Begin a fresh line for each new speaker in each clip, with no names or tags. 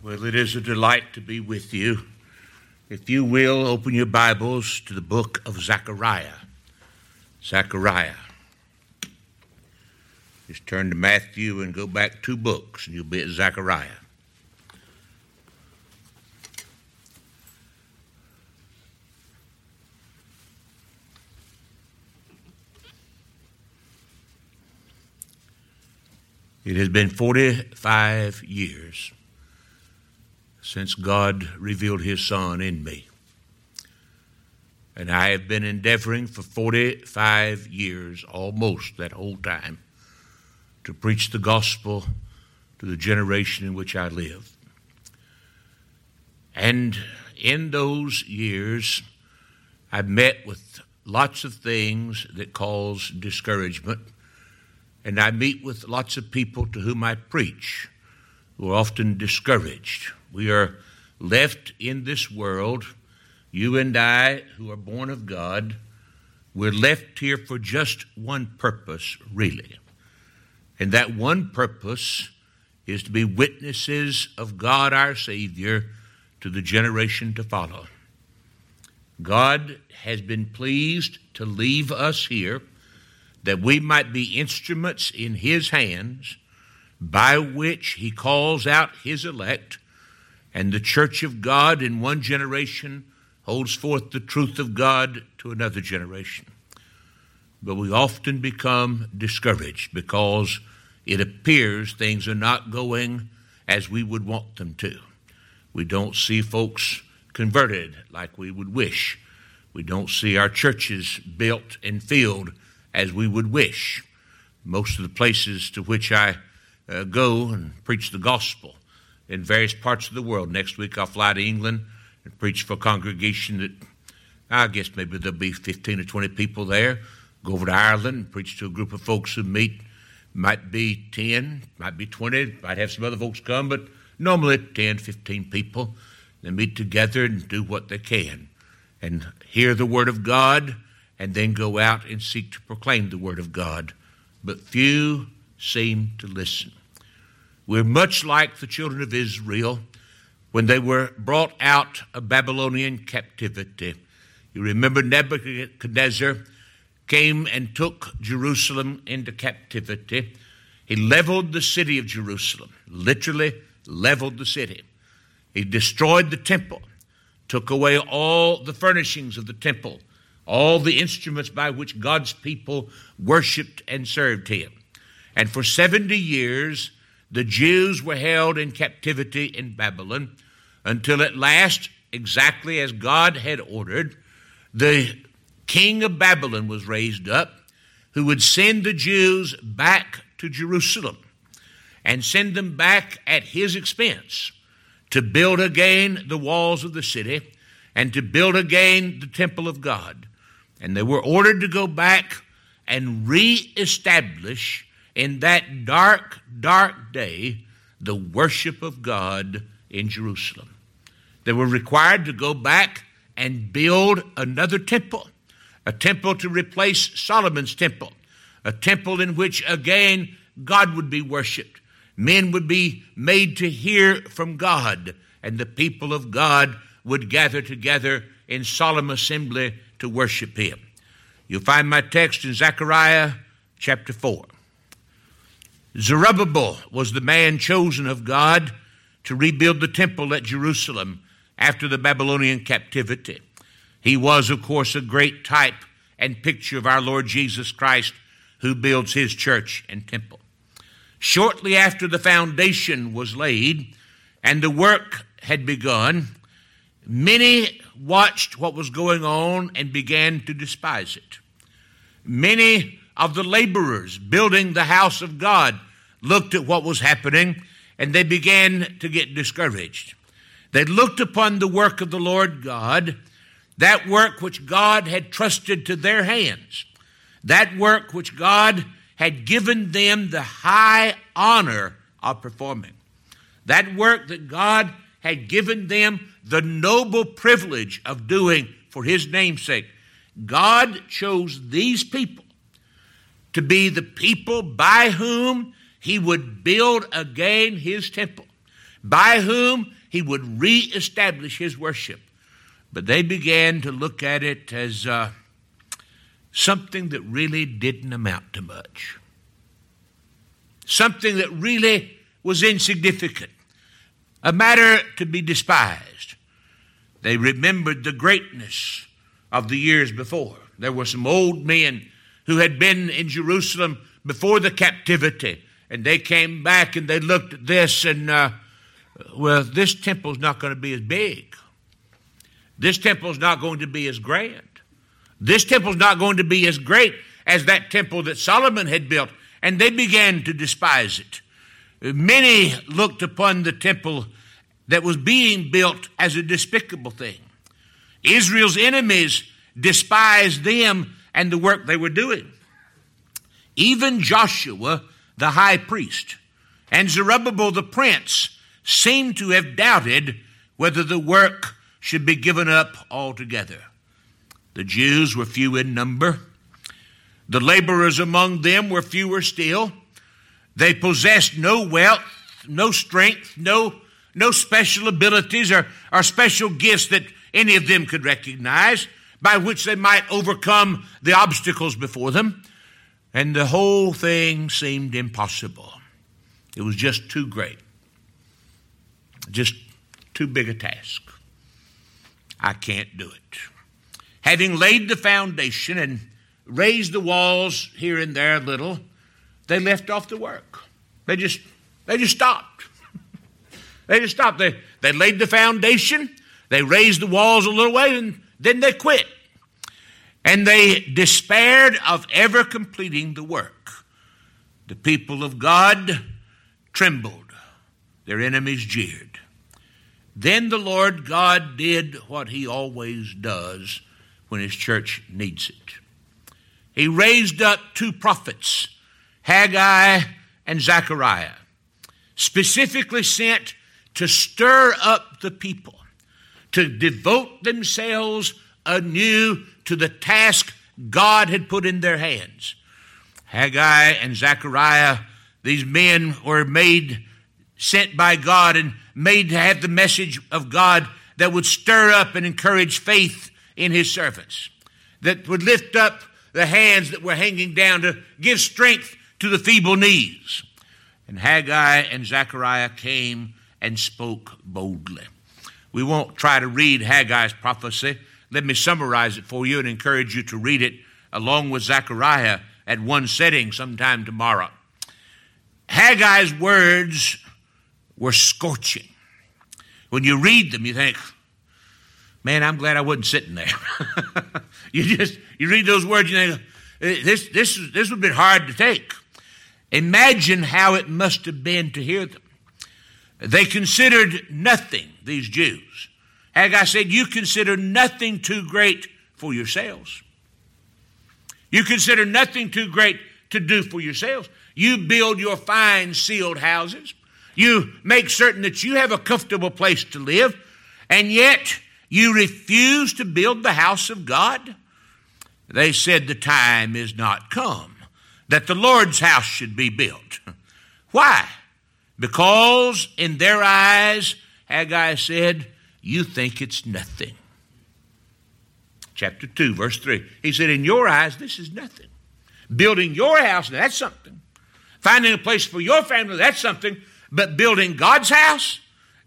Well, it is a delight to be with you. If you will, open your Bibles to the book of Zechariah. Zechariah. Just turn to Matthew and go back two books, and you'll be at Zechariah. It has been 45 years since God revealed His Son in me. And I have been endeavoring for 45 years, almost that whole time, to preach the gospel to the generation in which I live. And in those years, I've met with lots of things that cause discouragement, and I meet with lots of people to whom I preach who are often discouraged. We are left in this world, you and I, who are born of God, we're left here for just one purpose, really. And that one purpose is to be witnesses of God our Savior to the generation to follow. God has been pleased to leave us here that we might be instruments in His hands by which He calls out His elect and the church of God in one generation holds forth the truth of God to another generation. But we often become discouraged because it appears things are not going as we would want them to. We don't see folks converted like we would wish. We don't see our churches built and filled as we would wish. Most of the places to which I uh, go and preach the gospel in various parts of the world. Next week I'll fly to England and preach for a congregation that I guess maybe there'll be 15 or 20 people there. Go over to Ireland and preach to a group of folks who meet. Might be 10, might be 20, might have some other folks come, but normally 10, 15 people. They meet together and do what they can and hear the Word of God and then go out and seek to proclaim the Word of God. But few seem to listen. We're much like the children of Israel when they were brought out of Babylonian captivity. You remember Nebuchadnezzar came and took Jerusalem into captivity. He leveled the city of Jerusalem, literally leveled the city. He destroyed the temple, took away all the furnishings of the temple, all the instruments by which God's people worshiped and served him. And for 70 years, the Jews were held in captivity in Babylon until at last, exactly as God had ordered, the king of Babylon was raised up who would send the Jews back to Jerusalem and send them back at his expense to build again the walls of the city and to build again the temple of God. And they were ordered to go back and reestablish in that dark, dark day the worship of God in Jerusalem. They were required to go back and build another temple, a temple to replace Solomon's temple, a temple in which again God would be worshiped. Men would be made to hear from God, and the people of God would gather together in solemn assembly to worship Him. You'll find my text in Zechariah chapter 4. Zerubbabel was the man chosen of God to rebuild the temple at Jerusalem after the Babylonian captivity. He was, of course, a great type and picture of our Lord Jesus Christ who builds his church and temple. Shortly after the foundation was laid and the work had begun, many watched what was going on and began to despise it. Many of the laborers building the house of God looked at what was happening and they began to get discouraged. They looked upon the work of the Lord God, that work which God had trusted to their hands, that work which God had given them the high honor of performing, that work that God had given them the noble privilege of doing for His namesake. God chose these people to be the people by whom he would build again his temple. by whom he would reestablish his worship. But they began to look at it as uh, something that really didn't amount to much, something that really was insignificant, a matter to be despised. They remembered the greatness of the years before. There were some old men who had been in Jerusalem before the captivity, and they came back and they looked at this and, uh, well, this temple's not going to be as big. This temple's not going to be as grand. This temple's not going to be as great as that temple that Solomon had built. And they began to despise it. Many looked upon the temple that was being built as a despicable thing. Israel's enemies despised them and the work they were doing. Even Joshua, the high priest, and Zerubbabel the prince seemed to have doubted whether the work should be given up altogether. The Jews were few in number. The laborers among them were fewer still. They possessed no wealth, no strength, no, no special abilities or, or special gifts that any of them could recognize by which they might overcome the obstacles before them. And the whole thing seemed impossible. It was just too great, just too big a task. I can't do it. Having laid the foundation and raised the walls here and there a little, they left off the work. They just they just stopped. they just stopped. They they laid the foundation, they raised the walls a little way, and then they quit. And they despaired of ever completing the work. The people of God trembled, their enemies jeered. Then the Lord God did what he always does when his church needs it. He raised up two prophets, Haggai and Zechariah, specifically sent to stir up the people, to devote themselves anew to the task God had put in their hands. Haggai and Zechariah, these men were made, sent by God and made to have the message of God that would stir up and encourage faith in his servants, that would lift up the hands that were hanging down to give strength to the feeble knees. And Haggai and Zechariah came and spoke boldly. We won't try to read Haggai's prophecy. Let me summarize it for you and encourage you to read it along with Zechariah at one setting sometime tomorrow. Haggai's words were scorching. When you read them, you think, man, I'm glad I wasn't sitting there. you just, you read those words, you think, eh, this, this, this would have been hard to take. Imagine how it must have been to hear them. They considered nothing, these Jews. Haggai said, You consider nothing too great for yourselves. You consider nothing too great to do for yourselves. You build your fine sealed houses. You make certain that you have a comfortable place to live, and yet you refuse to build the house of God. They said the time is not come that the Lord's house should be built. Why? Because in their eyes, Haggai said, you think it's nothing. Chapter 2, verse 3. He said, In your eyes, this is nothing. Building your house, that's something. Finding a place for your family, that's something. But building God's house,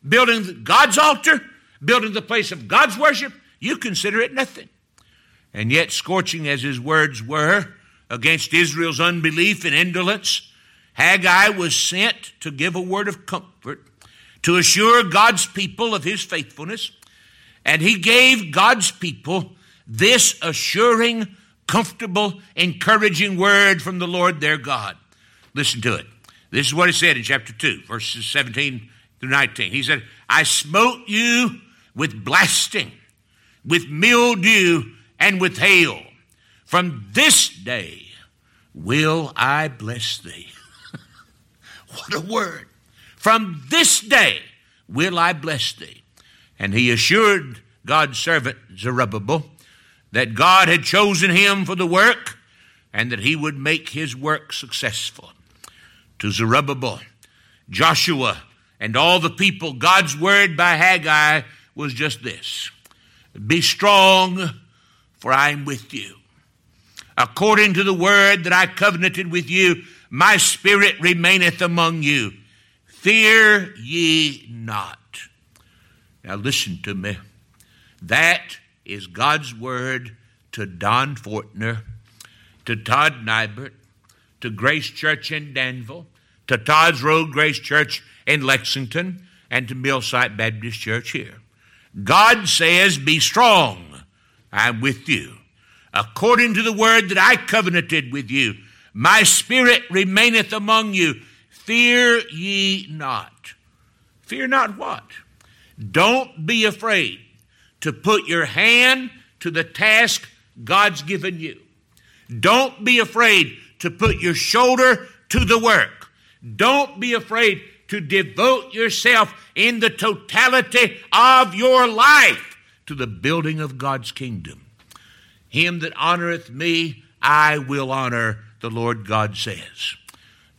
building God's altar, building the place of God's worship, you consider it nothing. And yet, scorching as his words were against Israel's unbelief and indolence, Haggai was sent to give a word of comfort, to assure God's people of his faithfulness. And he gave God's people this assuring, comfortable, encouraging word from the Lord their God. Listen to it. This is what he said in chapter 2, verses 17 through 19. He said, I smote you with blasting, with mildew, and with hail. From this day will I bless thee. what a word. From this day will I bless thee. And he assured God's servant Zerubbabel that God had chosen him for the work and that he would make his work successful to Zerubbabel, Joshua, and all the people, God's word by Haggai was just this Be strong, for I am with you. According to the word that I covenanted with you, my spirit remaineth among you. Fear ye not. Now listen to me. That is God's word to Don Fortner, to Todd Nibert, to Grace Church in Danville, to Todd's Road Grace Church in Lexington, and to Millsite Baptist Church here. God says, Be strong, I'm with you. According to the word that I covenanted with you, my spirit remaineth among you. Fear ye not. Fear not what? Don't be afraid to put your hand to the task God's given you. Don't be afraid to put your shoulder to the work. Don't be afraid to devote yourself in the totality of your life to the building of God's kingdom. Him that honoreth me, I will honor, the Lord God says.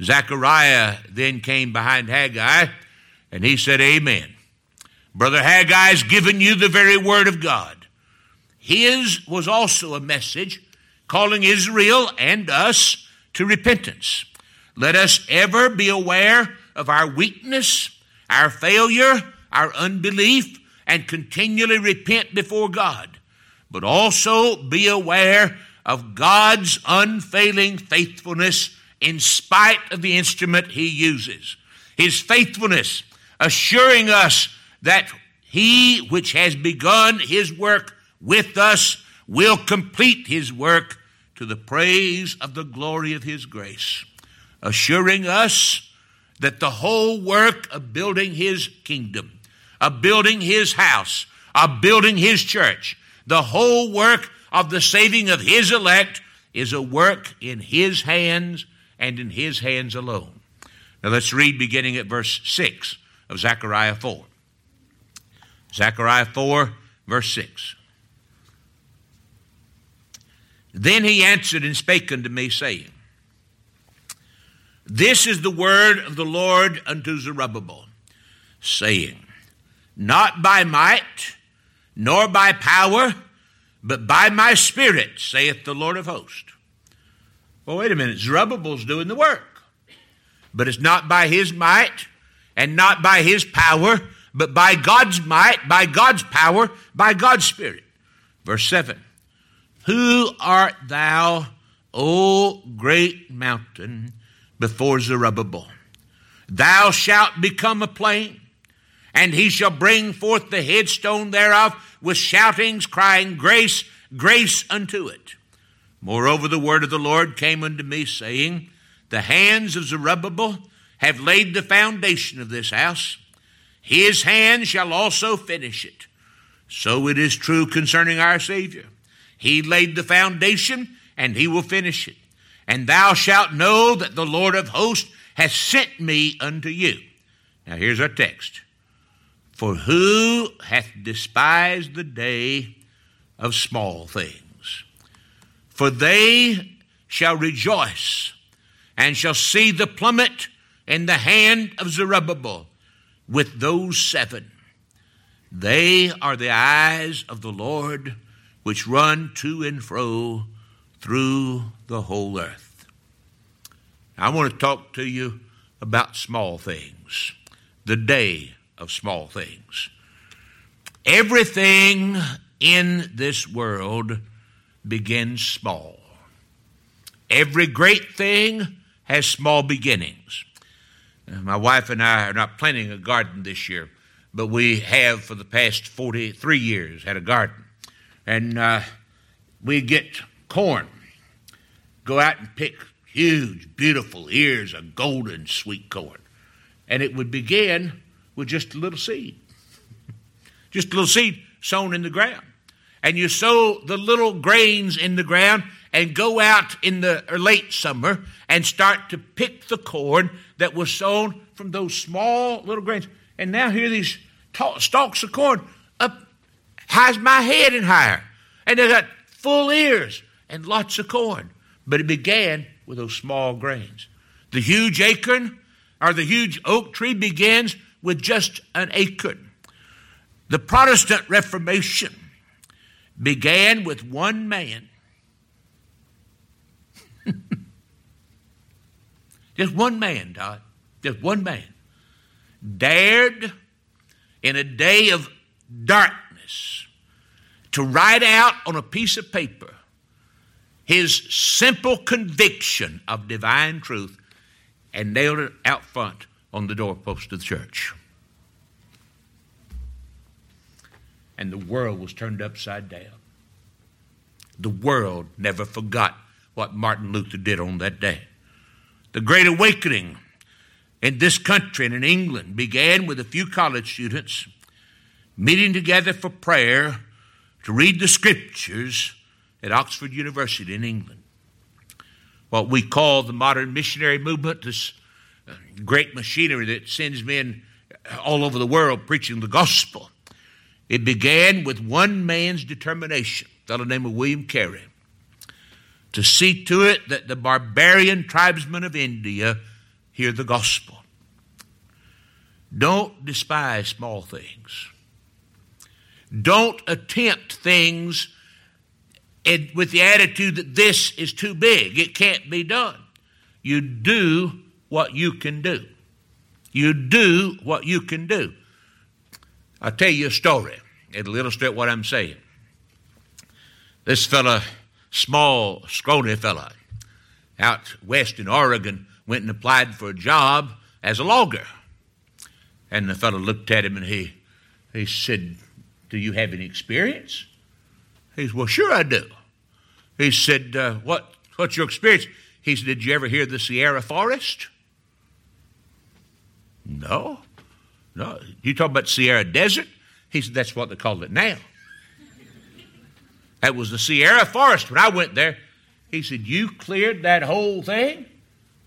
Zechariah then came behind Haggai and he said, Amen. Brother Haggai's given you the very word of God. His was also a message calling Israel and us to repentance. Let us ever be aware of our weakness, our failure, our unbelief, and continually repent before God. But also be aware of God's unfailing faithfulness in spite of the instrument He uses. His faithfulness assuring us that he which has begun his work with us will complete his work to the praise of the glory of his grace, assuring us that the whole work of building his kingdom, of building his house, of building his church, the whole work of the saving of his elect is a work in his hands and in his hands alone. Now let's read beginning at verse 6 of Zechariah 4. Zechariah 4, verse 6. Then he answered and spake unto me, saying, This is the word of the Lord unto Zerubbabel, saying, Not by might, nor by power, but by my spirit, saith the Lord of hosts. Well, wait a minute. Zerubbabel's doing the work. But it's not by his might and not by his power, but by God's might, by God's power, by God's Spirit. Verse 7 Who art thou, O great mountain, before Zerubbabel? Thou shalt become a plain, and he shall bring forth the headstone thereof with shoutings, crying, Grace, grace unto it. Moreover, the word of the Lord came unto me, saying, The hands of Zerubbabel have laid the foundation of this house his hand shall also finish it. So it is true concerning our Savior. He laid the foundation, and he will finish it. And thou shalt know that the Lord of hosts has sent me unto you. Now here's our text. For who hath despised the day of small things? For they shall rejoice and shall see the plummet in the hand of Zerubbabel with those seven. They are the eyes of the Lord which run to and fro through the whole earth. I want to talk to you about small things, the day of small things. Everything in this world begins small. Every great thing has small beginnings. My wife and I are not planting a garden this year, but we have for the past 43 years had a garden. And uh, we get corn, go out and pick huge, beautiful ears of golden sweet corn. And it would begin with just a little seed, just a little seed sown in the ground. And you sow the little grains in the ground and go out in the late summer and start to pick the corn that was sown from those small little grains. And now here these stalks of corn up high my head and higher. And they got full ears and lots of corn. But it began with those small grains. The huge acorn or the huge oak tree begins with just an acorn. The Protestant Reformation began with one man. just one man, Todd. Just one man. Dared in a day of darkness to write out on a piece of paper his simple conviction of divine truth and nailed it out front on the doorpost of the church. And the world was turned upside down. The world never forgot what Martin Luther did on that day. The Great Awakening in this country and in England began with a few college students meeting together for prayer to read the scriptures at Oxford University in England. What we call the modern missionary movement, this uh, great machinery that sends men all over the world preaching the gospel. It began with one man's determination, a fellow named William Carey, to see to it that the barbarian tribesmen of India hear the gospel. Don't despise small things. Don't attempt things with the attitude that this is too big, it can't be done. You do what you can do. You do what you can do. I'll tell you a story. It'll illustrate what I'm saying. This fella, small, scrawny fella, out west in Oregon, went and applied for a job as a logger. And the fellow looked at him and he, he said, Do you have any experience? He said, Well, sure I do. He said, uh, what, What's your experience? He said, Did you ever hear the Sahara Forest? No. No. You talk about Sahara Desert? He said, That's what they call it now. That was the Sahara Forest when I went there. He said, You cleared that whole thing?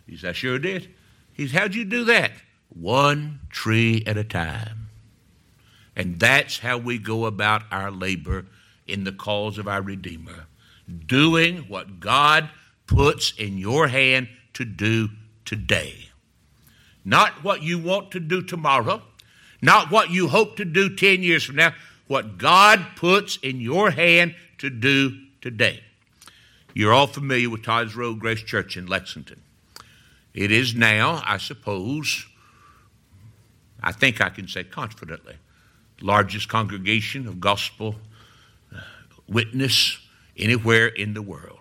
He said, I sure did. He said, How'd you do that? one tree at a time. And that's how we go about our labor in the cause of our Redeemer, doing what God puts in your hand to do today. Not what you want to do tomorrow, not what you hope to do 10 years from now, what God puts in your hand to do today. You're all familiar with Todd's Road Grace Church in Lexington. It is now, I suppose, I think I can say confidently, largest congregation of gospel uh, witness anywhere in the world.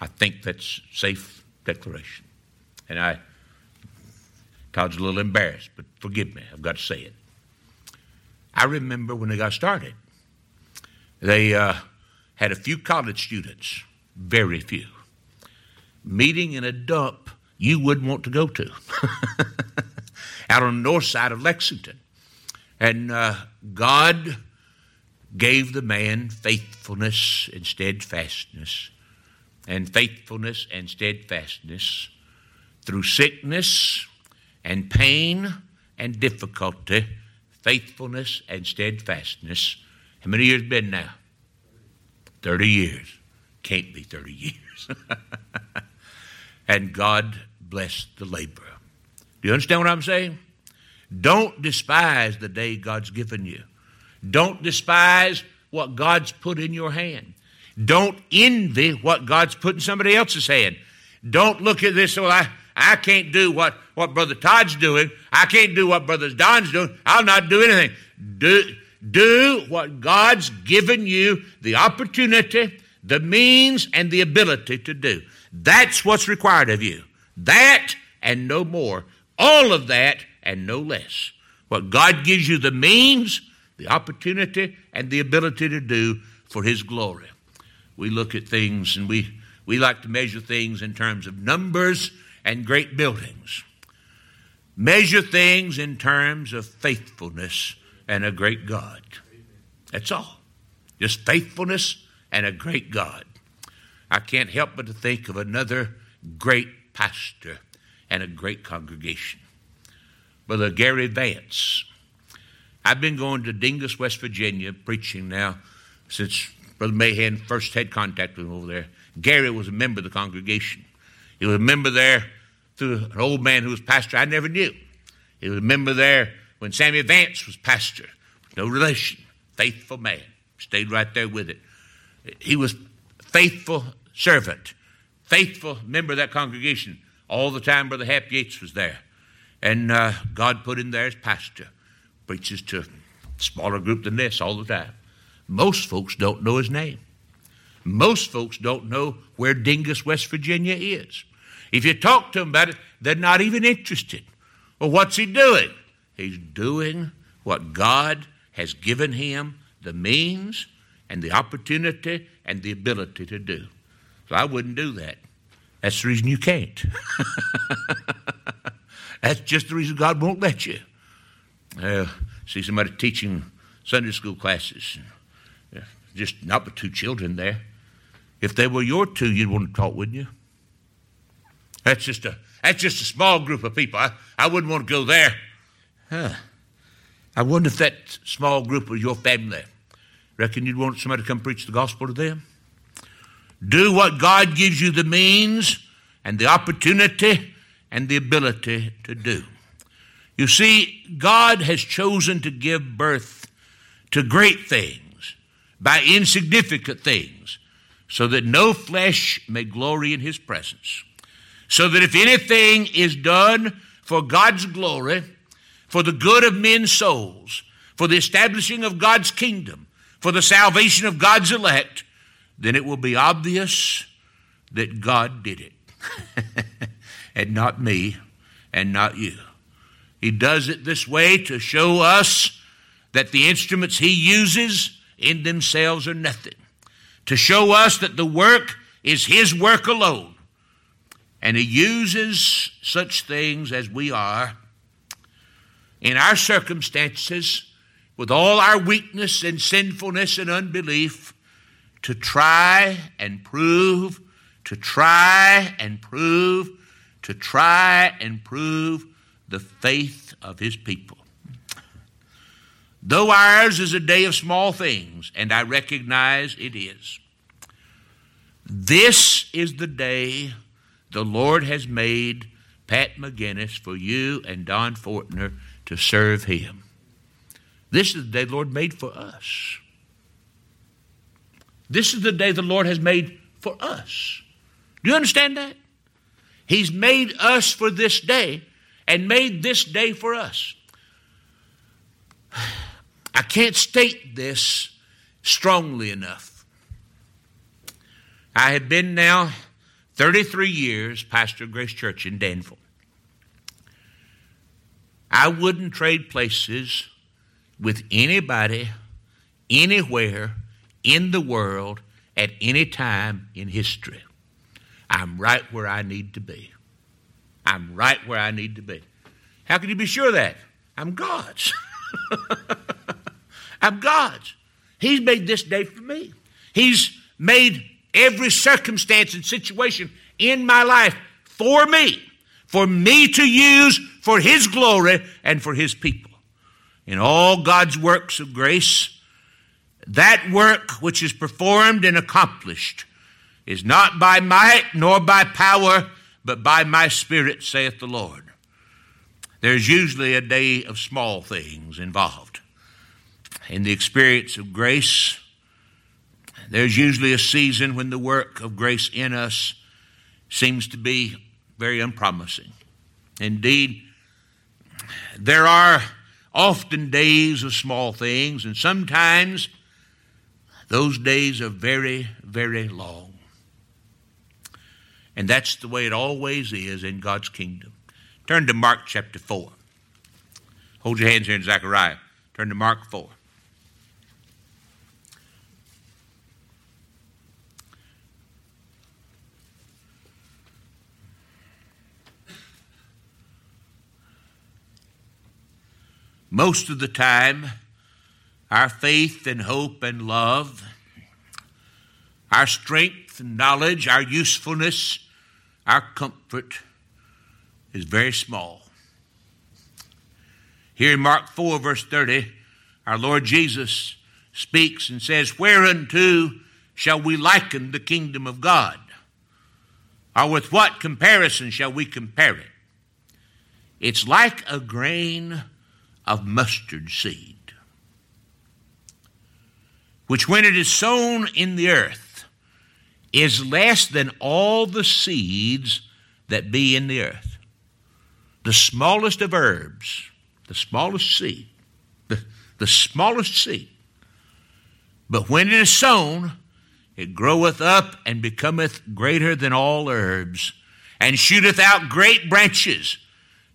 I think that's safe declaration. And I, Todd's a little embarrassed, but forgive me, I've got to say it. I remember when they got started, they uh, had a few college students, very few, meeting in a dump you wouldn't want to go to. out on the north side of Lexington. And uh, God gave the man faithfulness and steadfastness, and faithfulness and steadfastness through sickness and pain and difficulty, faithfulness and steadfastness. How many years been now? 30 years. Can't be 30 years. and God blessed the labor. Do you understand what I'm saying? Don't despise the day God's given you. Don't despise what God's put in your hand. Don't envy what God's put in somebody else's hand. Don't look at this, well, I, I can't do what, what Brother Todd's doing. I can't do what Brother Don's doing. I'll not do anything. Do, do what God's given you the opportunity, the means, and the ability to do. That's what's required of you. That and no more. All of that and no less. What God gives you the means, the opportunity, and the ability to do for His glory. We look at things and we, we like to measure things in terms of numbers and great buildings. Measure things in terms of faithfulness and a great God. That's all. Just faithfulness and a great God. I can't help but to think of another great pastor and a great congregation. Brother Gary Vance. I've been going to Dingess, West Virginia, preaching now since Brother Mahan first had contact with him over there. Gary was a member of the congregation. He was a member there through an old man who was pastor I never knew. He was a member there when Sammy Vance was pastor. No relation, faithful man. Stayed right there with it. He was faithful servant, faithful member of that congregation. All the time, Brother Hap Yates was there. And uh, God put him there as pastor. Preaches to a smaller group than this all the time. Most folks don't know his name. Most folks don't know where Dingess, West Virginia is. If you talk to them about it, they're not even interested. Well, what's he doing? He's doing what God has given him the means and the opportunity and the ability to do. So I wouldn't do that. That's the reason you can't. That's just the reason God won't let you. Uh, see somebody teaching Sunday school classes, just not but two children there. If they were your two, you'd want to talk, wouldn't you? That's just a that's just a small group of people. I, I wouldn't want to go there. Huh. I wonder if that small group was your family. Reckon you'd want somebody to come preach the gospel to them? Do what God gives you the means and the opportunity and the ability to do. You see, God has chosen to give birth to great things by insignificant things so that no flesh may glory in his presence. So that if anything is done for God's glory, for the good of men's souls, for the establishing of God's kingdom, for the salvation of God's elect, then it will be obvious that God did it. and not me and not you. He does it this way to show us that the instruments he uses in themselves are nothing, to show us that the work is his work alone. And he uses such things as we are in our circumstances, with all our weakness and sinfulness and unbelief, to try and prove, to try and prove, to try and prove the faith of his people. Though ours is a day of small things, and I recognize it is, this is the day the Lord has made Pat McGinnis for you and Don Fortner to serve him. This is the day the Lord made for us. This is the day the Lord has made for us. Do you understand that? He's made us for this day and made this day for us. I can't state this strongly enough. I have been now 33 years pastor of Grace Church in Danville. I wouldn't trade places with anybody, anywhere in the world, at any time in history. I'm right where I need to be. I'm right where I need to be. How can you be sure that? I'm God's. I'm God's. He's made this day for me. He's made every circumstance and situation in my life for me, for me to use for His glory and for His people. In all God's works of grace, that work which is performed and accomplished is not by might nor by power, but by my Spirit, saith the Lord. There's usually a day of small things involved. In the experience of grace, there's usually a season when the work of grace in us seems to be very unpromising. Indeed, there are often days of small things, and sometimes those days are very, very long. And that's the way it always is in God's kingdom. Turn to Mark chapter 4. Hold your hands here in Zechariah. Turn to Mark 4. Most of the time, our faith and hope and love, our strength and knowledge, our usefulness, our comfort is very small. Here in Mark 4, verse 30, our Lord Jesus speaks and says, Whereunto shall we liken the kingdom of God? Or with what comparison shall we compare it? It's like a grain of mustard seed, which when it is sown in the earth is less than all the seeds that be in the earth. The smallest of herbs, the smallest seed, the, the smallest seed. But when it is sown, it groweth up and becometh greater than all herbs, and shooteth out great branches,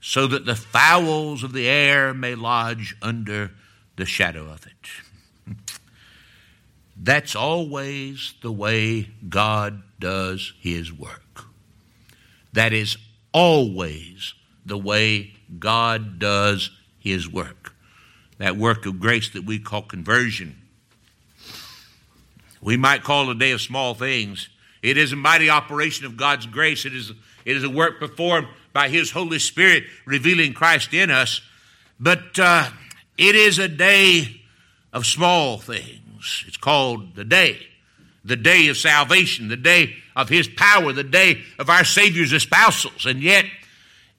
so that the fowls of the air may lodge under the shadow of it. That's always the way God does His work. That is always the way God does His work. That work of grace that we call conversion. We might call it a day of small things. It is a mighty operation of God's grace. It is, it is a work performed by His Holy Spirit revealing Christ in us. But uh, it is a day of small things. It's called the day, the day of salvation, the day of His power, the day of our Savior's espousals. And yet,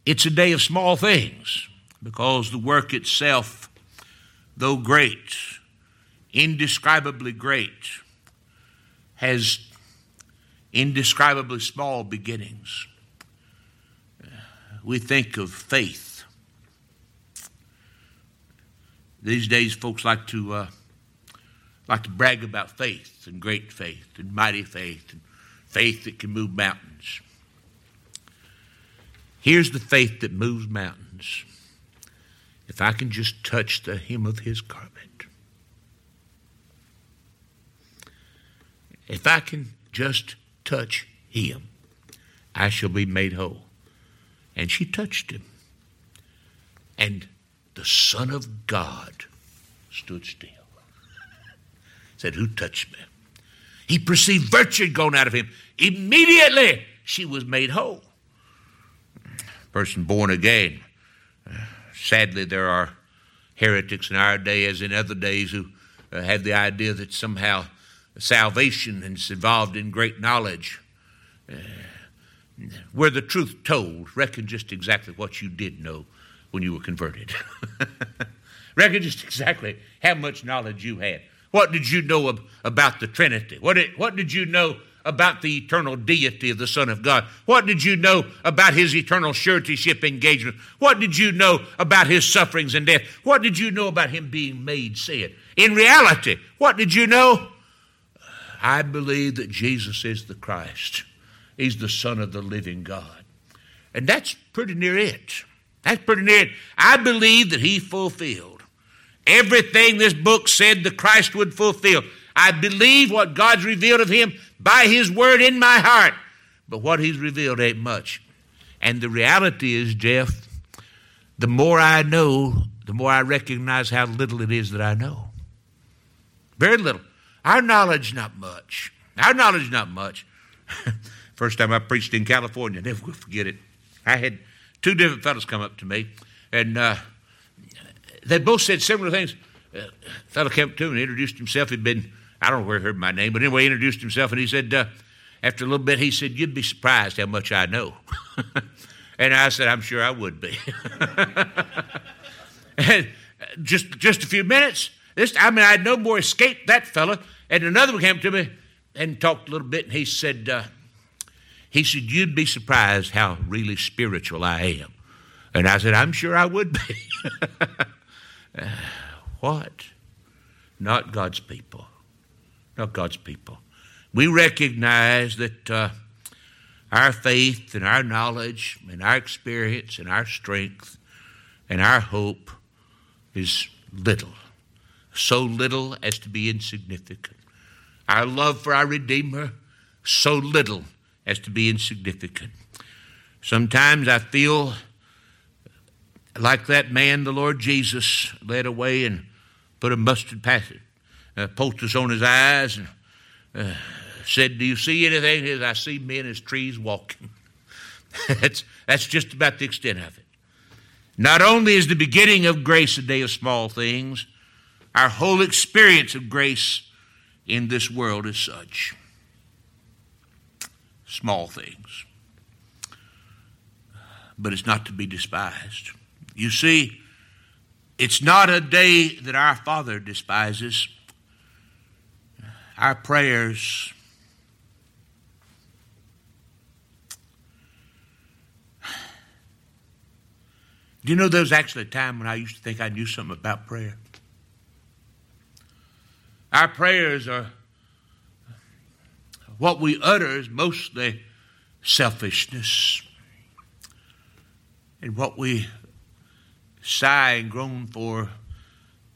it's a day of small things because the work itself, though great, indescribably great, has indescribably small beginnings. We think of faith. These days, folks like to uh, like to brag about faith and great faith and mighty faith and faith that can move mountains. Here's the faith that moves mountains. If I can just touch the hem of his garment, if I can just touch him, I shall be made whole. And she touched him. And the Son of God stood still. Said, Who touched me? He perceived virtue had gone out of him. Immediately she was made whole. Person born again. Sadly, there are heretics in our day, as in other days, who uh, have the idea that somehow salvation is involved in great knowledge. Uh, where the truth told, reckon just exactly what you did know when you were converted. reckon just exactly how much knowledge you had. What did you know ab- about the Trinity? What did, what did you know about the eternal deity of the Son of God? What did you know about his eternal suretyship engagement? What did you know about his sufferings and death? What did you know about him being made sin? In reality, what did you know? I believe that Jesus is the Christ. He's the Son of the living God. And that's pretty near it. That's pretty near it. I believe that he fulfilled everything this book said the Christ would fulfill. I believe what God's revealed of him by his word in my heart. But what he's revealed ain't much. And the reality is, Jeff, the more I know, the more I recognize how little it is that I know. Very little. Our knowledge, not much. Our knowledge, not much. First time I preached in California, never will forget it. I had two different fellows come up to me, and uh, they both said similar things. Uh, fellow came up to me and introduced himself. He'd been, I don't know where he heard my name, but anyway, he introduced himself, and he said, uh, after a little bit, he said, You'd be surprised how much I know. and I said, I'm sure I would be. and just, just a few minutes, this, I mean, I had no more escaped that fellow. And another one came to me and talked a little bit, and he said, uh, he said, You'd be surprised how really spiritual I am. And I said, I'm sure I would be. what? Not God's people. Not God's people. We recognize that uh, our faith and our knowledge and our experience and our strength and our hope is little so little as to be insignificant. Our love for our Redeemer, so little as to be insignificant. Sometimes I feel like that man the Lord Jesus led away and put a mustard patch, uh, poultice on his eyes and uh, said, Do you see anything? As I see men as trees walking. that's, that's just about the extent of it. Not only is the beginning of grace a day of small things, our whole experience of grace in this world is such. Small things. But it's not to be despised. You see, It's not a day that our Father despises. Our prayers Do you know there was actually a time when I used to think I knew something about prayer? Our prayers are what we utter is mostly selfishness. And what we sigh and groan for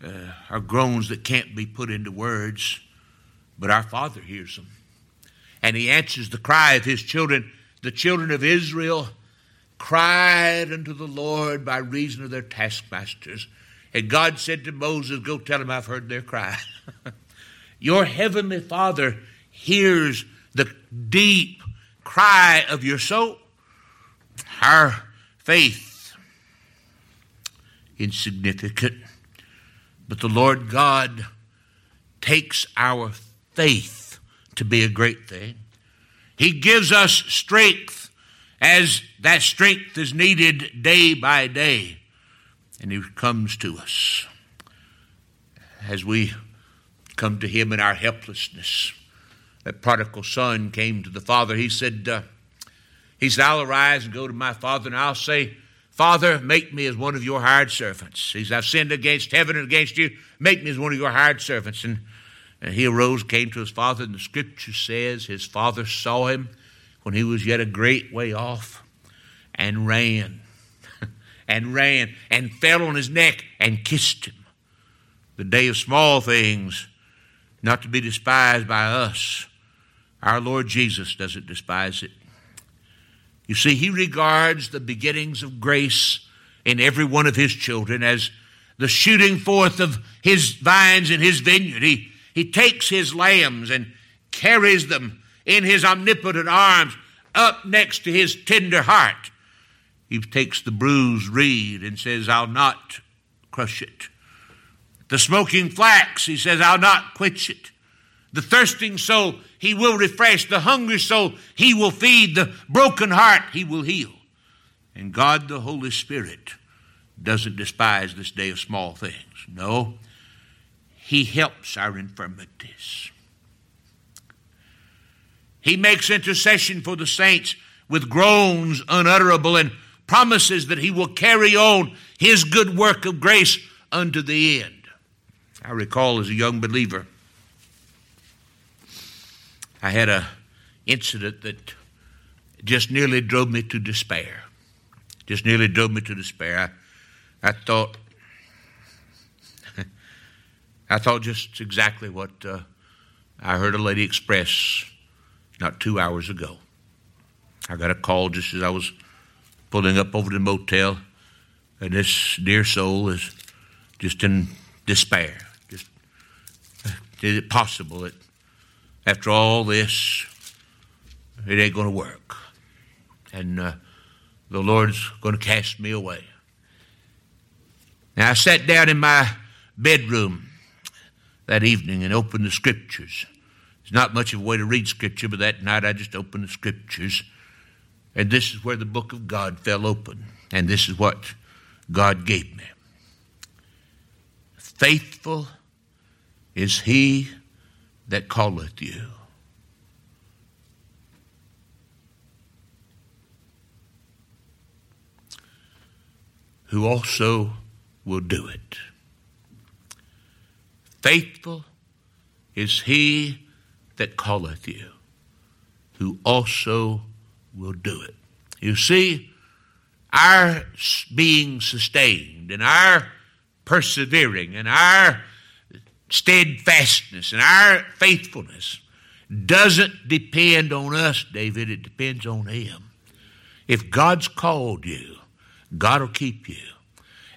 uh, are groans that can't be put into words, but our Father hears them. And He answers the cry of His children. The children of Israel cried unto the Lord by reason of their taskmasters. And God said to Moses, Go tell them I've heard their cry. your heavenly Father hears the deep cry of your soul. Our faith, insignificant, but the Lord God takes our faith to be a great thing. He gives us strength as that strength is needed day by day. And He comes to us as we come to Him in our helplessness. That prodigal son came to the father. He said, uh, He said, I'll arise and go to my father, and I'll say, Father, make me as one of your hired servants. He said, I've sinned against heaven and against you. Make me as one of your hired servants. And, and he arose, came to his father, and the scripture says his father saw him when he was yet a great way off and ran and ran and fell on his neck and kissed him. The day of small things, not to be despised by us. Our Lord Jesus doesn't despise it. You see, he regards the beginnings of grace in every one of his children as the shooting forth of his vines in his vineyard. He, he takes his lambs and carries them in his omnipotent arms up next to his tender heart. He takes the bruised reed and says, I'll not crush it. The smoking flax, he says, I'll not quench it. The thirsting soul, he will refresh. The hungry soul, he will feed. The broken heart, he will heal. And God, the Holy Spirit, doesn't despise this day of small things. No, he helps our infirmities. He makes intercession for the saints with groans unutterable and promises that he will carry on his good work of grace unto the end. I recall as a young believer, I had a incident that just nearly drove me to despair. Just nearly drove me to despair. I, I thought, I thought just exactly what uh, I heard a lady express not two hours ago. I got a call just as I was pulling up over the motel, and this dear soul is just in despair. Is it possible that after all this, it ain't going to work? And uh, the Lord's going to cast me away. Now, I sat down in my bedroom that evening and opened the scriptures. It's not much of a way to read Scripture, but that night I just opened the Scriptures. And this is where the book of God fell open. And this is what God gave me. Faithful is he that calleth you. Who also will do it. Faithful is he that calleth you, who also will do it. You see, our being sustained and our persevering and our steadfastness and our faithfulness doesn't depend on us, David. It depends on Him. If God's called you, God will keep you.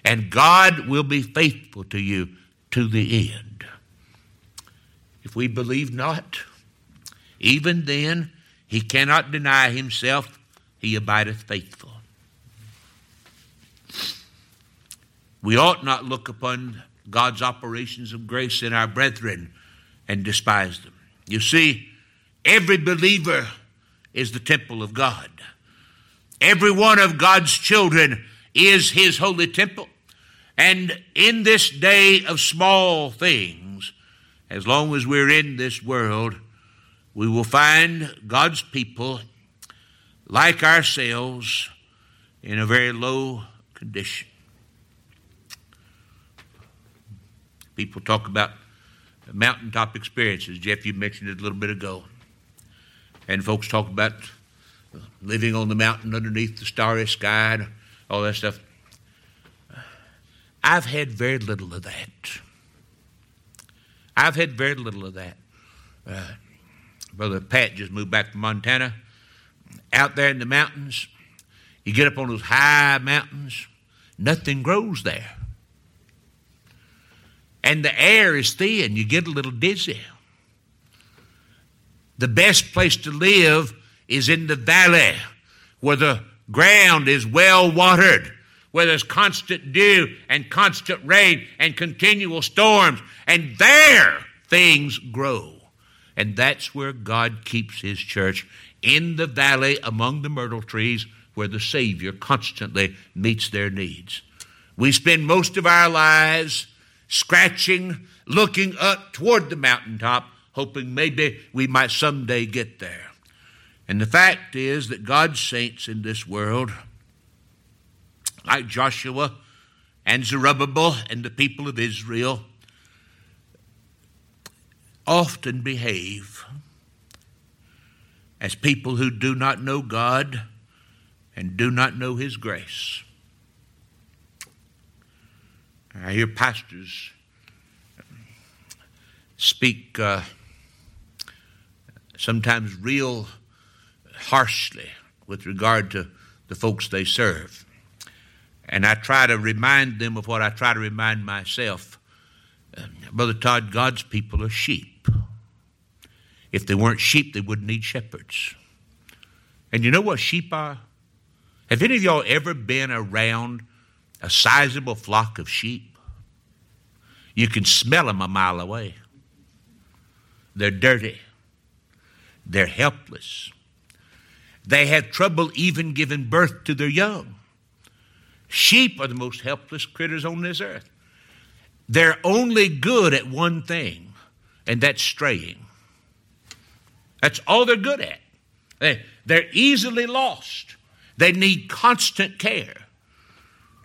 And God will be faithful to you to the end. If we believe not, even then, he cannot deny himself, he abideth faithful. We ought not look upon God's operations of grace in our brethren and despise them. You see, every believer is the temple of God. Every one of God's children is his holy temple. And in this day of small things, as long as we're in this world, we will find God's people like ourselves in a very low condition. People talk about mountaintop experiences. Jeff, you mentioned it a little bit ago. And folks talk about living on the mountain underneath the starry sky and all that stuff. I've had very little of that. I've had very little of that. Uh, Brother Pat just moved back from Montana. Out there in the mountains, you get up on those high mountains, nothing grows there. And the air is thin, you get a little dizzy. The best place to live is in the valley where the ground is well watered, where there's constant dew and constant rain and continual storms. And there things grow. And that's where God keeps His church in the valley among the myrtle trees where the Savior constantly meets their needs. We spend most of our lives scratching, looking up toward the mountaintop, hoping maybe we might someday get there. And the fact is that God's saints in this world, like Joshua and Zerubbabel and the people of Israel, often behave as people who do not know God and do not know His grace. I hear pastors speak uh, sometimes real harshly with regard to the folks they serve. And I try to remind them of what I try to remind myself. Uh, Brother Todd, God's people are sheep. If they weren't sheep, they wouldn't need shepherds. And you know what sheep are? Have any of y'all ever been around a sizable flock of sheep? You can smell them a mile away. They're dirty. They're helpless. They have trouble even giving birth to their young. Sheep are the most helpless critters on this earth. They're only good at one thing, and that's straying. That's all they're good at. They, they're easily lost. They need constant care.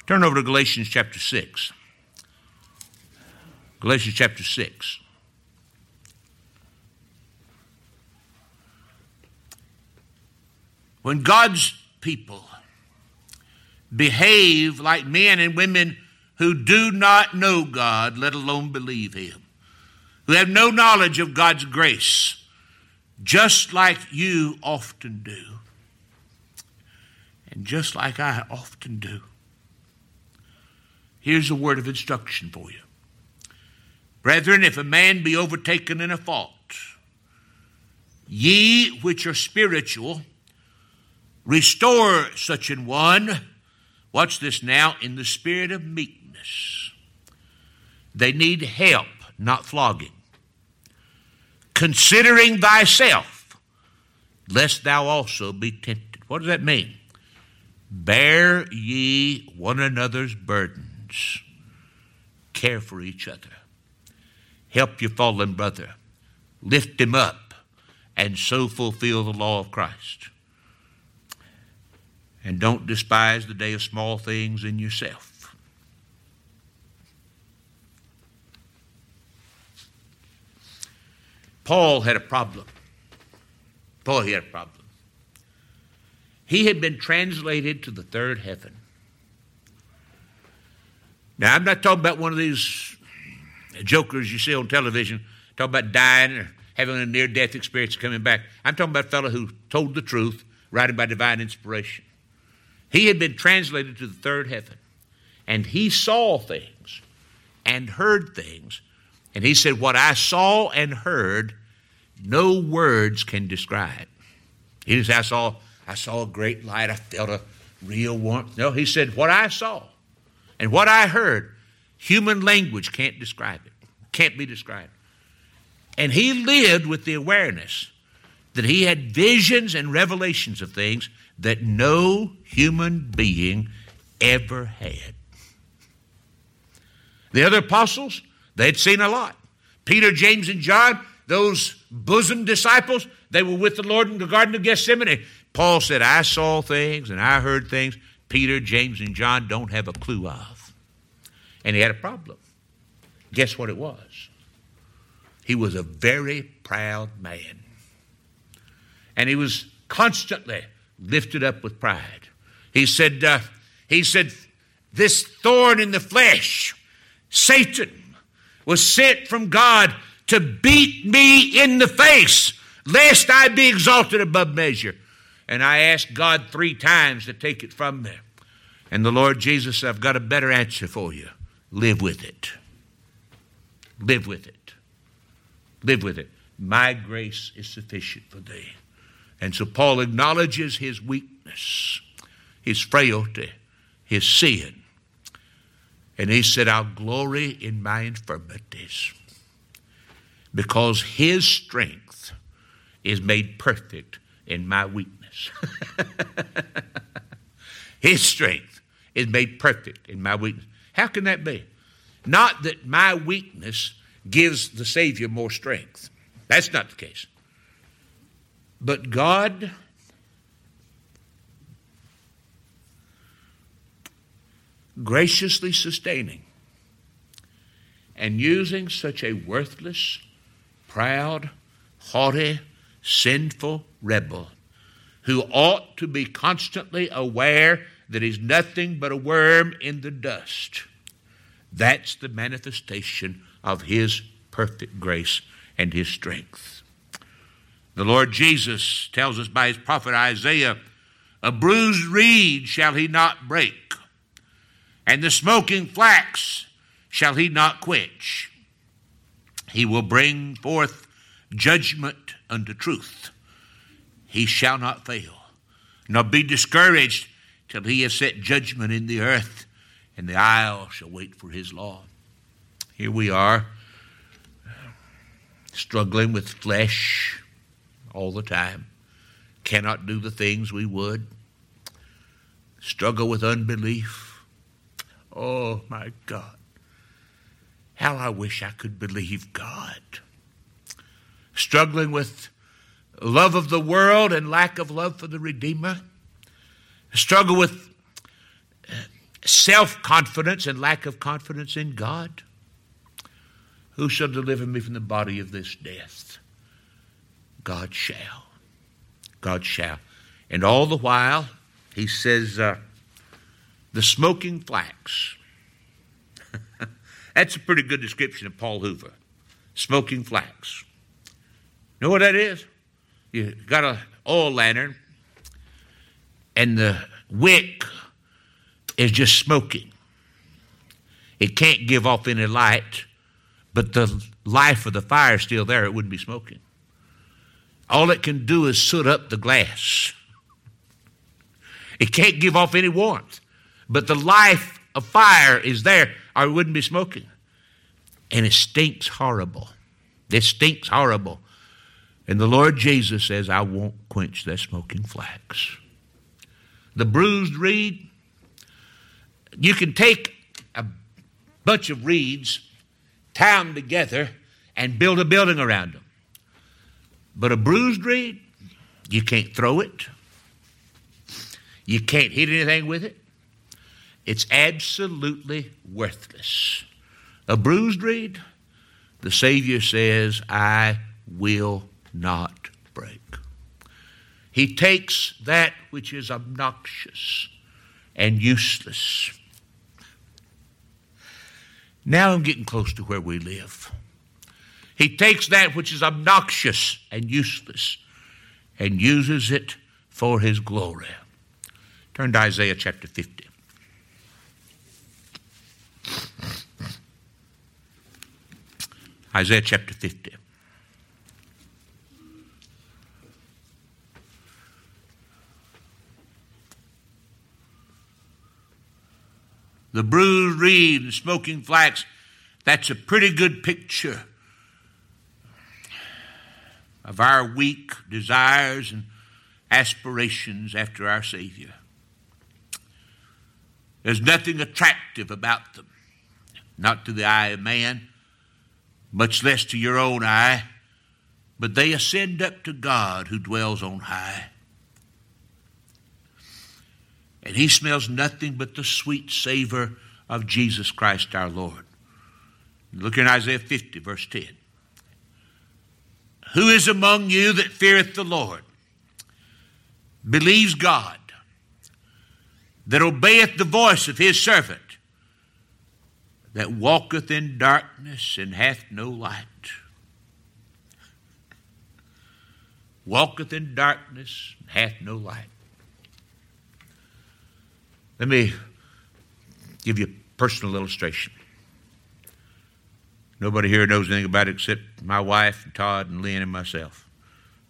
Turn over to Galatians chapter 6. Galatians chapter 6. When God's people behave like men and women who do not know God, let alone believe Him, who have no knowledge of God's grace, just like you often do, and just like I often do. Here's a word of instruction for you. Brethren, if a man be overtaken in a fault, ye which are spiritual, Restore such an one, watch this now, in the spirit of meekness. They need help, not flogging. Considering thyself, lest thou also be tempted. What does that mean? Bear ye one another's burdens. Care for each other. Help your fallen brother. Lift him up and so fulfill the law of Christ. And don't despise the day of small things in yourself. Paul had a problem. Paul had a problem. He had been translated to the third heaven. Now, I'm not talking about one of these jokers you see on television, talking about dying or having a near death experience coming back. I'm talking about a fellow who told the truth, writing by divine inspiration. He had been translated to the third heaven, and he saw things and heard things. And he said, What I saw and heard, no words can describe. He said, I saw, I saw a great light, I felt a real warmth. No, he said, What I saw and what I heard, human language can't describe it, can't be described. And he lived with the awareness that he had visions and revelations of things that no human being ever had. The other apostles, they'd seen a lot. Peter, James, and John, those bosom disciples, they were with the Lord in the Garden of Gethsemane. Paul said, I saw things and I heard things Peter, James, and John don't have a clue of. And he had a problem. Guess what it was? He was a very proud man. And he was constantly lifted up with pride. He said, uh, he said, this thorn in the flesh, Satan, was sent from God to beat me in the face, lest I be exalted above measure. And I asked God three times to take it from me. And the Lord Jesus I've got a better answer for you. Live with it. Live with it. Live with it. My grace is sufficient for thee. And so Paul acknowledges his weakness, his frailty, his sin. And he said, I'll glory in my infirmities because his strength is made perfect in my weakness. his strength is made perfect in my weakness. How can that be? Not that my weakness gives the Savior more strength. That's not the case. But God graciously sustaining and using such a worthless, proud, haughty, sinful rebel who ought to be constantly aware that he's nothing but a worm in the dust. That's the manifestation of his perfect grace and his strength. The Lord Jesus tells us by his prophet Isaiah, A bruised reed shall he not break, and the smoking flax shall he not quench. He will bring forth judgment unto truth. He shall not fail, nor be discouraged till he has set judgment in the earth, and the isle shall wait for his law. Here we are, struggling with flesh all the time, cannot do the things we would, struggle with unbelief. Oh, my God. How I wish I could believe God. Struggling with love of the world and lack of love for the Redeemer. Struggle with self confidence and lack of confidence in God. Who shall deliver me from the body of this death? God shall. God shall. And all the while, he says, uh, the smoking flax. That's a pretty good description of Paul Hoover. Smoking flax. Know what that is? You got an oil lantern, and the wick is just smoking. It can't give off any light, but the life of the fire is still there. It wouldn't be smoking. All it can do is soot up the glass. It can't give off any warmth, but the life of fire is there, or it wouldn't be smoking. And it stinks horrible. It stinks horrible. And the Lord Jesus says, I won't quench that smoking flax. The bruised reed, you can take a bunch of reeds, tie them together, and build a building around them. But a bruised reed, you can't throw it. You can't hit anything with it. It's absolutely worthless. A bruised reed, the Savior says, I will not. He takes that which is obnoxious and useless. Now I'm getting close to where we live. He takes that which is obnoxious and useless and uses it for his glory. Turn to Isaiah chapter 50. Isaiah chapter 50. The bruised reed and smoking flax, that's a pretty good picture of our weak desires and aspirations after our Savior. There's nothing attractive about them. not to the eye of man, much less to your own eye, but they ascend up to God who dwells on high. And he smells nothing but the sweet savor of Jesus Christ our Lord. Look in Isaiah 50, verse 10. Who is among you that feareth the Lord, believes God, that obeyeth the voice of his servant, that walketh in darkness and hath no light? Walketh in darkness, and hath no light. Let me give you a personal illustration. Nobody here knows anything about it except my wife, and Todd, and Lynn, and myself.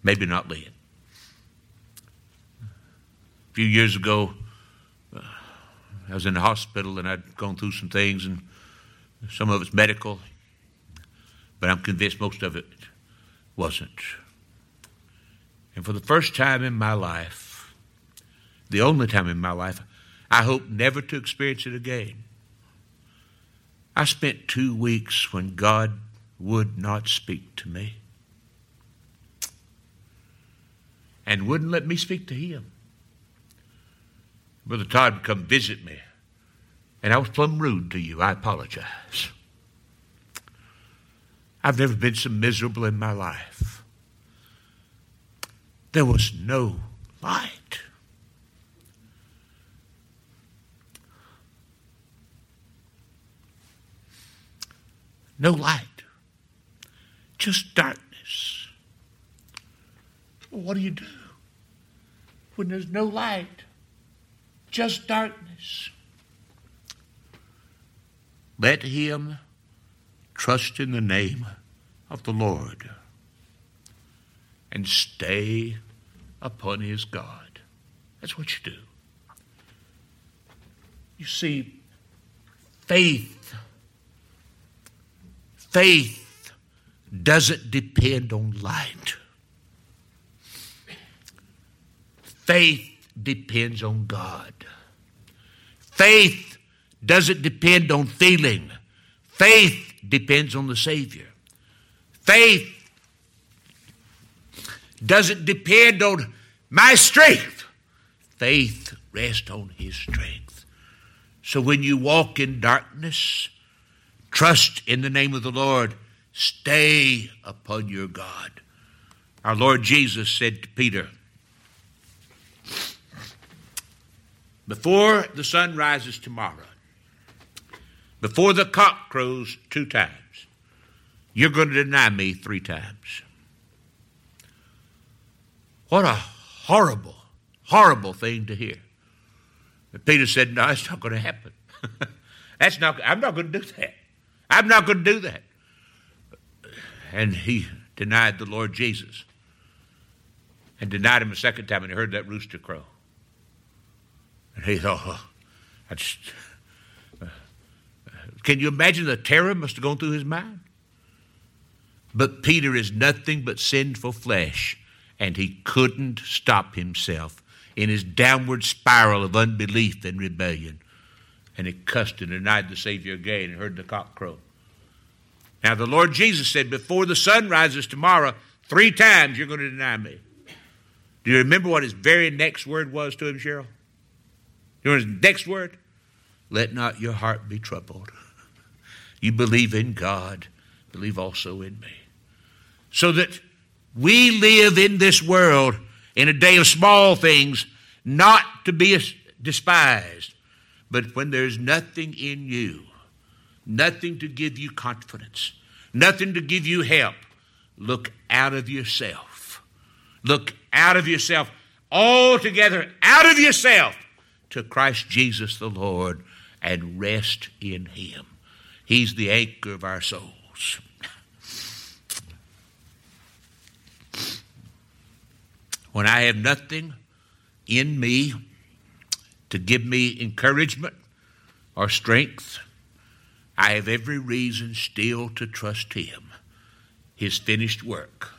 Maybe not Lynn. A few years ago, uh, I was in the hospital and I'd gone through some things, and some of it's medical, but I'm convinced most of it wasn't. And for the first time in my life, the only time in my life, I hope never to experience it again. I spent two weeks when God would not speak to me and wouldn't let me speak to him. Brother Todd would come visit me, and I was plumb rude to you. I apologize. I've never been so miserable in my life. There was no light. No light, just darkness. What do you do when there's no light, just darkness? Let him trust in the name of the Lord and stay upon his God. That's what you do. You see, faith Faith doesn't depend on light. Faith depends on God. Faith doesn't depend on feeling. Faith depends on the Savior. Faith doesn't depend on my strength. Faith rests on His strength. So when you walk in darkness, Trust in the name of the Lord. Stay upon your God. Our Lord Jesus said to Peter, Before the sun rises tomorrow, before the cock crows two times, you're going to deny me three times. What a horrible, horrible thing to hear. Peter said, No, it's not going to happen. That's not, I'm not going to do that. I'm not going to do that. And he denied the Lord Jesus and denied him a second time, and he heard that rooster crow. And he thought, oh, I just. Uh, can you imagine the terror must have gone through his mind? But Peter is nothing but sinful flesh, and he couldn't stop himself in his downward spiral of unbelief and rebellion and he cussed and denied the Savior again and heard the cock crow. Now, the Lord Jesus said, Before the sun rises tomorrow, three times you're going to deny me. Do you remember what his very next word was to him, Cheryl? You know his next word? Let not your heart be troubled. You believe in God, believe also in me. So that we live in this world in a day of small things, not to be despised, but when there's nothing in you, nothing to give you confidence, nothing to give you help, look out of yourself. Look out of yourself, altogether out of yourself to Christ Jesus the Lord and rest in Him. He's the anchor of our souls. When I have nothing in me to give me encouragement or strength, I have every reason still to trust Him, His finished work,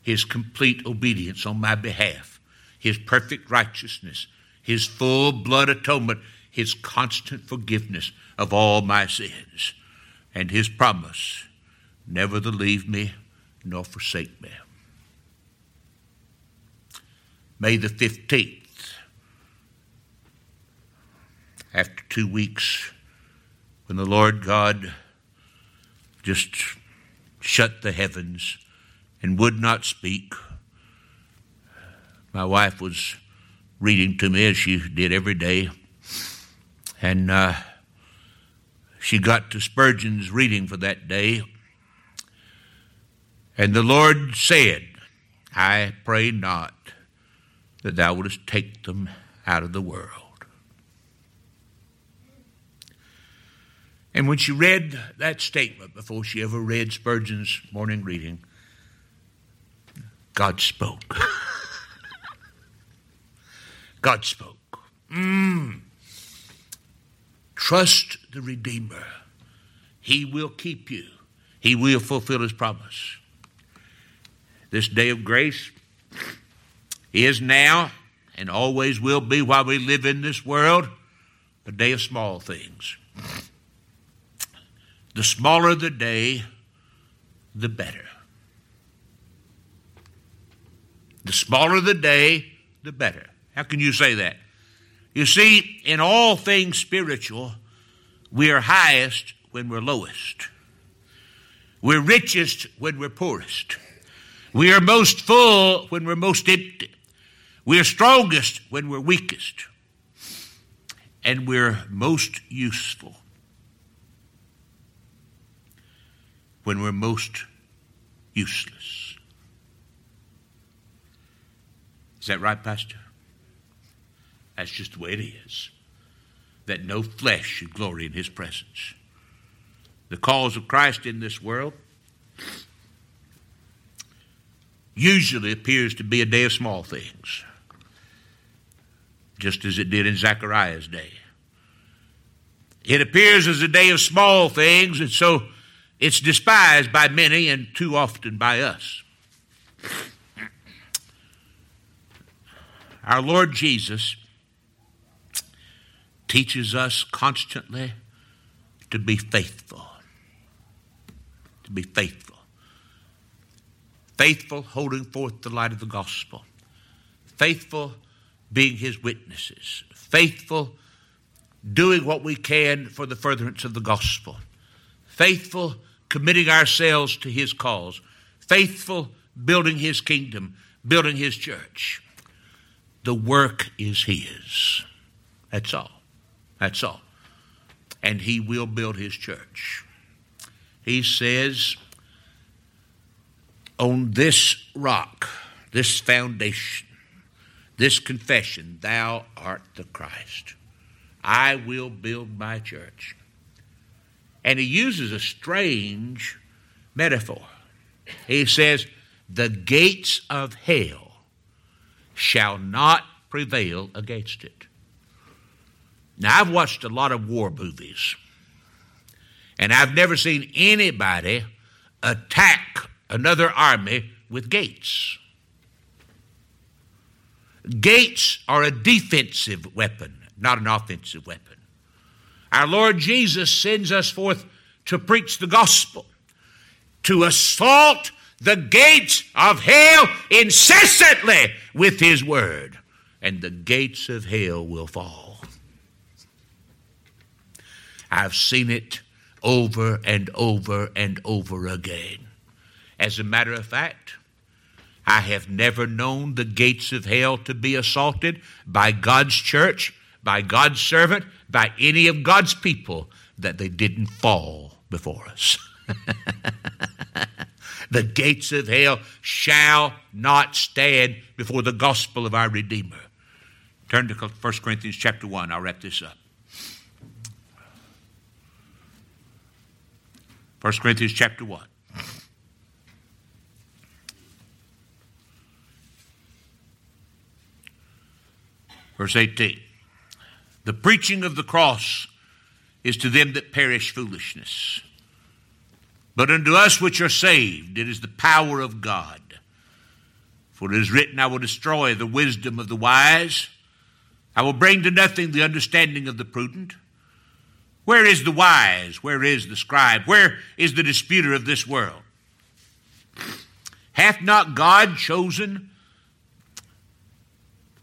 His complete obedience on my behalf, His perfect righteousness, His full blood atonement, His constant forgiveness of all my sins. and his promise never to leave me nor forsake me. May the 15th, after two weeks, when the Lord God just shut the heavens and would not speak, my wife was reading to me as she did every day, and uh, she got to Spurgeon's reading for that day. And the Lord said, I pray not that thou wouldest take them out of the world. And when she read that statement before she ever read Spurgeon's morning reading, God spoke. God spoke. Mm. Trust the Redeemer. He will keep you, He will fulfill His promise. This day of grace is now and always will be while we live in this world a day of small things. The smaller the day, the better. The smaller the day, the better. How can you say that? You see, in all things spiritual, we are highest when we're lowest. We're richest when we're poorest. We are most full when we're most empty. We are strongest when we're weakest. And we're most useful when we're most useless. Is that right, Pastor? That's just the way it is. That no flesh should glory in his presence. The cause of Christ in this world usually appears to be a day of small things, just as it did in Zechariah's day. It appears as a day of small things, and so it's despised by many and too often by us. Our Lord Jesus teaches us constantly to be faithful. To be faithful. Faithful holding forth the light of the gospel. Faithful being his witnesses. Faithful doing what we can for the furtherance of the gospel. Faithful committing ourselves to his cause. Faithful building his kingdom, building his church. The work is his. That's all. That's all. And he will build his church. He says, on this rock, this foundation, this confession, thou art the Christ. I will build my church. And he uses a strange metaphor. He says, The gates of hell shall not prevail against it. Now, I've watched a lot of war movies, and I've never seen anybody attack another army with gates. Gates are a defensive weapon, not an offensive weapon. Our Lord Jesus sends us forth to preach the gospel, to assault the gates of hell incessantly with His word, and the gates of hell will fall. I've seen it over and over and over again. As a matter of fact, I have never known the gates of hell to be assaulted by God's church, by God's servant, by any of God's people that they didn't fall before us. the gates of hell shall not stand before the gospel of our Redeemer. Turn to 1 Corinthians chapter 1. I'll wrap this up. 1 Corinthians chapter 1. Verse 18. The preaching of the cross is to them that perish foolishness. But unto us which are saved, it is the power of God. For it is written, I will destroy the wisdom of the wise, I will bring to nothing the understanding of the prudent. Where is the wise? Where is the scribe? Where is the disputer of this world? Hath not God chosen,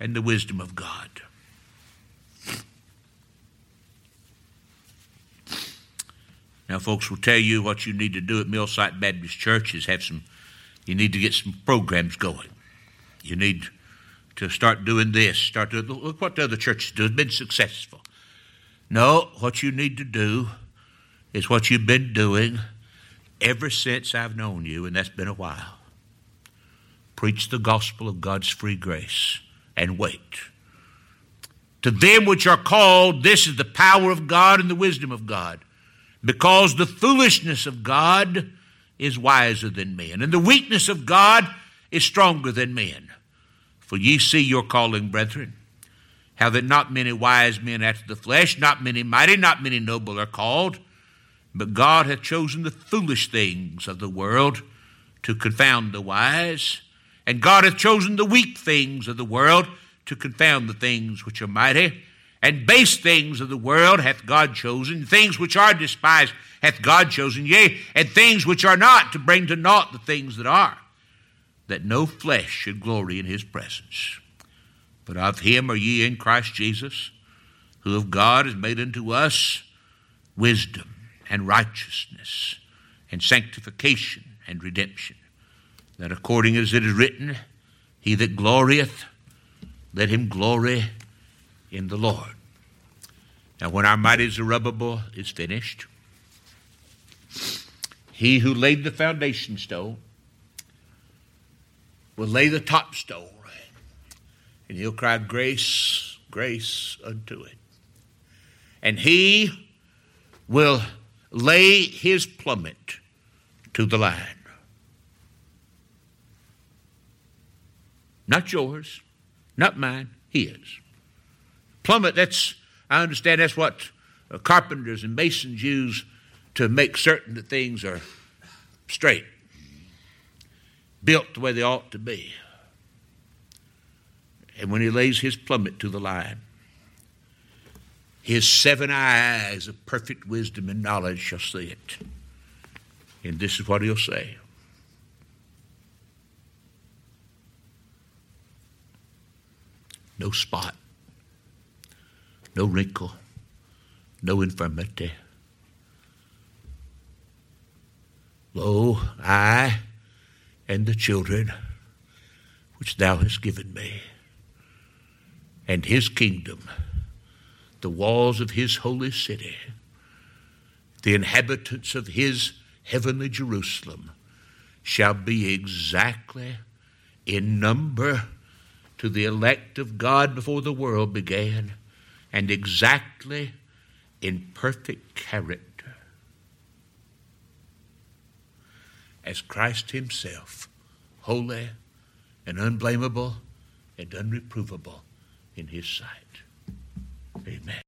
and the wisdom of God. Now, folks will tell you what you need to do at Millsite Baptist Church is have some, you need to get some programs going. You need to start doing this, start doing, look what the other churches do. It's been successful. No, what you need to do is what you've been doing ever since I've known you, and that's been a while. Preach the gospel of God's free grace and wait. To them which are called, this is the power of God and the wisdom of God because the foolishness of God is wiser than men, and the weakness of God is stronger than men. For ye see your calling, brethren, how that not many wise men after the flesh, not many mighty, not many noble are called, but God hath chosen the foolish things of the world to confound the wise, and God hath chosen the weak things of the world to confound the things which are mighty. And base things of the world hath God chosen, things which are despised hath God chosen, yea, and things which are not to bring to naught the things that are, that no flesh should glory in his presence. But of him are ye in Christ Jesus, who of God is made unto us wisdom and righteousness and sanctification and redemption, that according as it is written, he that glorieth, let him glory in the Lord. Now, when our mighty Zerubbabel is finished, he who laid the foundation stone will lay the top stone, and he'll cry, Grace, grace unto it. And he will lay his plummet to the line. Not yours, not mine, his. Plummet, that's, I understand that's what uh, carpenters and masons use to make certain that things are straight, built the way they ought to be. And when he lays his plummet to the line, his seven eyes of perfect wisdom and knowledge shall see it. And this is what he'll say. No spot no wrinkle, no infirmity. Lo, I and the children which thou hast given me, and his kingdom, the walls of his holy city, the inhabitants of his heavenly Jerusalem, shall be exactly in number to the elect of God before the world began and exactly in perfect character as Christ Himself, holy and unblameable and unreprovable in His sight. Amen.